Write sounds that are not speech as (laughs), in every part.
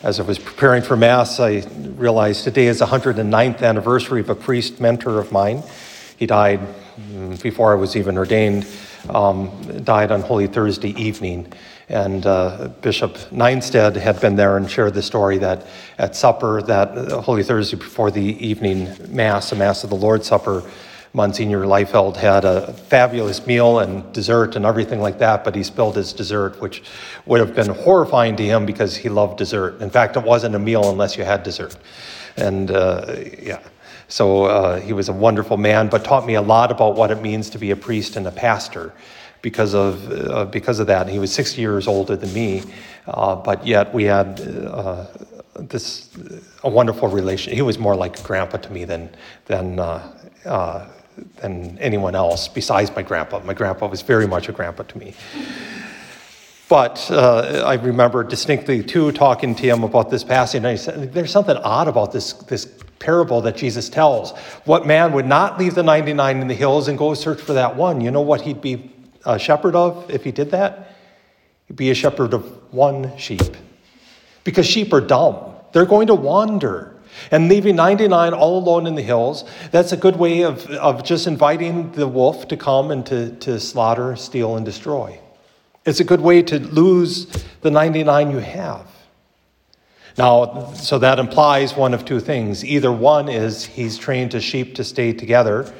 As I was preparing for Mass, I realized today is the 109th anniversary of a priest mentor of mine. He died mm, before I was even ordained, um, died on Holy Thursday evening. And uh, Bishop Nienstedt had been there and shared the story that at supper, that Holy Thursday before the evening Mass, the Mass of the Lord's Supper, Monsignor Leifeld had a fabulous meal and dessert and everything like that, but he spilled his dessert, which would have been horrifying to him because he loved dessert. In fact, it wasn't a meal unless you had dessert. And uh, yeah, so uh, he was a wonderful man, but taught me a lot about what it means to be a priest and a pastor because of, uh, because of that. He was 60 years older than me, uh, but yet we had uh, this a wonderful relation. He was more like grandpa to me than, than uh, uh, than anyone else besides my grandpa. My grandpa was very much a grandpa to me. But uh, I remember distinctly too talking to him about this passage, and I said, "There's something odd about this this parable that Jesus tells. What man would not leave the 99 in the hills and go search for that one? You know what he'd be a shepherd of if he did that? He'd be a shepherd of one sheep, because sheep are dumb. They're going to wander. And leaving 99 all alone in the hills, that's a good way of, of just inviting the wolf to come and to, to slaughter, steal, and destroy. It's a good way to lose the 99 you have. Now, so that implies one of two things. Either one is he's trained his sheep to stay together,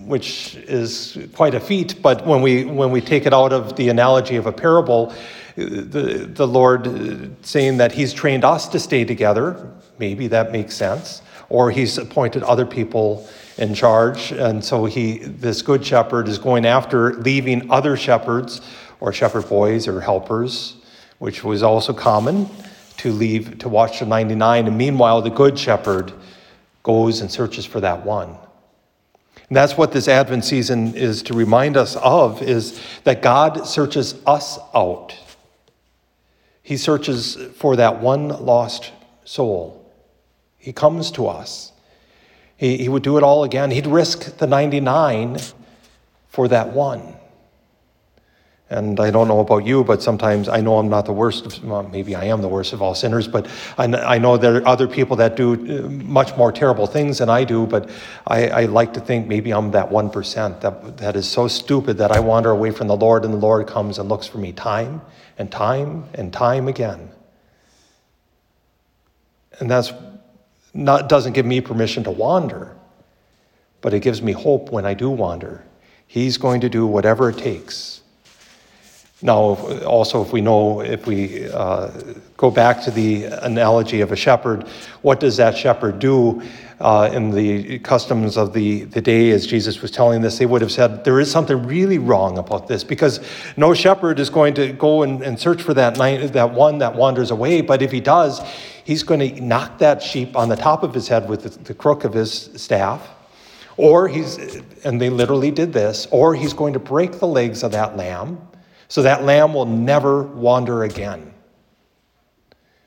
which is quite a feat, but when we, when we take it out of the analogy of a parable, the, the Lord saying that he's trained us to stay together, maybe that makes sense. Or he's appointed other people in charge. And so he, this good shepherd is going after leaving other shepherds or shepherd boys or helpers, which was also common to leave to watch the 99. And meanwhile, the good shepherd goes and searches for that one. And that's what this Advent season is to remind us of is that God searches us out. He searches for that one lost soul. He comes to us. He, he would do it all again. He'd risk the 99 for that one. And I don't know about you, but sometimes I know I'm not the worst. Of, well, maybe I am the worst of all sinners, but I, I, know there are other people that do uh, much more terrible things than I do. But I, I like to think maybe I'm that 1% that, that is so stupid that I wander away from the Lord, and the Lord comes and looks for me time and time and time again. And that's not, doesn't give me permission to wander, but it gives me hope when I do wander. He's going to do whatever it takes. Now, also, if we know, if we uh, go back to the analogy of a shepherd, what does that shepherd do uh, in the customs of the, the day as Jesus was telling this? They would have said, There is something really wrong about this because no shepherd is going to go and, and search for that, night, that one that wanders away. But if he does, he's going to knock that sheep on the top of his head with the, the crook of his staff. Or he's, and they literally did this, or he's going to break the legs of that lamb so that lamb will never wander again.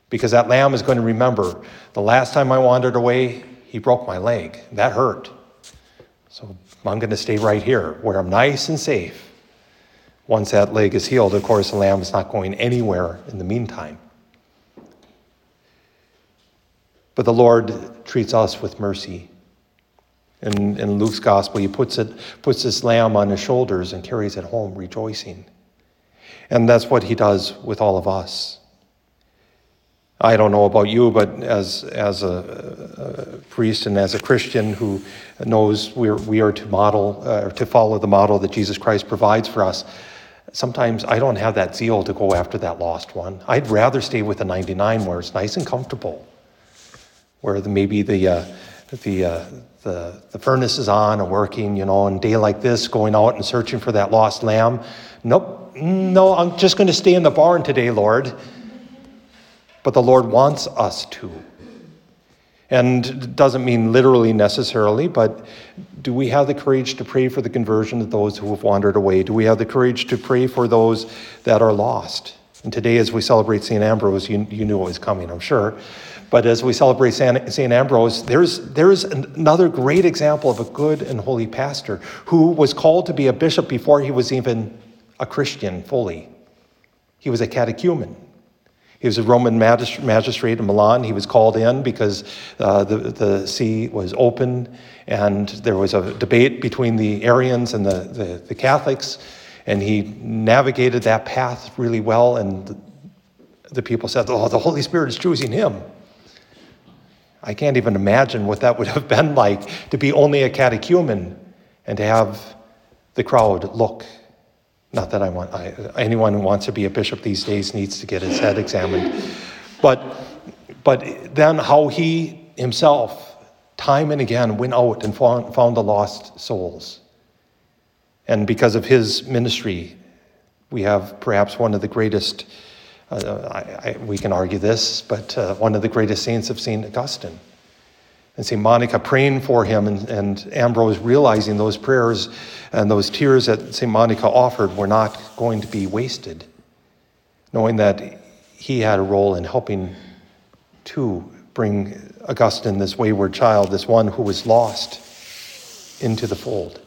Because that lamb is going to remember the last time I wandered away, he broke my leg. That hurt. So I'm going to stay right here where I'm nice and safe. Once that leg is healed, of course, the lamb is not going anywhere in the meantime. But the Lord treats us with mercy. In, in Luke's gospel, he puts, it, puts this lamb on his shoulders and carries it home rejoicing. And that's what he does with all of us. I don't know about you, but as, as a, a priest and as a Christian who knows we're, we are to model, uh, to follow the model that Jesus Christ provides for us, sometimes I don't have that zeal to go after that lost one. I'd rather stay with the 99 where it's nice and comfortable where the, maybe the, uh, the, uh, the, the furnace is on and working, you know, on a day like this, going out and searching for that lost lamb. Nope, no, I'm just going to stay in the barn today, Lord. But the Lord wants us to. And it doesn't mean literally necessarily, but do we have the courage to pray for the conversion of those who have wandered away? Do we have the courage to pray for those that are lost? And today, as we celebrate St. Ambrose, you, you knew it was coming, I'm sure. But as we celebrate St. Ambrose, there's, there's another great example of a good and holy pastor who was called to be a bishop before he was even a Christian fully. He was a catechumen. He was a Roman magistrate in Milan. He was called in because uh, the, the see was open and there was a debate between the Arians and the, the, the Catholics. And he navigated that path really well. And the, the people said, Oh, the Holy Spirit is choosing him. I can't even imagine what that would have (laughs) been like to be only a catechumen and to have the crowd look not that I want, I, anyone who wants to be a bishop these days needs to get his head examined. But, but then how he himself, time and again, went out and found, found the lost souls. And because of his ministry, we have perhaps one of the greatest, I, I, we can argue this, but uh, one of the greatest saints of St. Augustine and St. Monica praying for him, and, and Ambrose realizing those prayers and those tears that St. Monica offered were not going to be wasted, knowing that he had a role in helping to bring Augustine, this wayward child, this one who was lost, into the fold.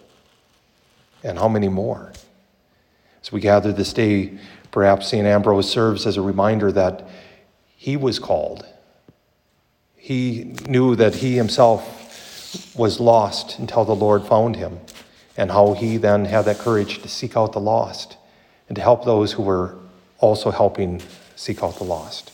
And how many more? As we gather this day, perhaps St. Ambrose serves as a reminder that he was called he knew that he himself was lost until the Lord found him, and how he then had that courage to seek out the lost and to help those who were also helping seek out the lost.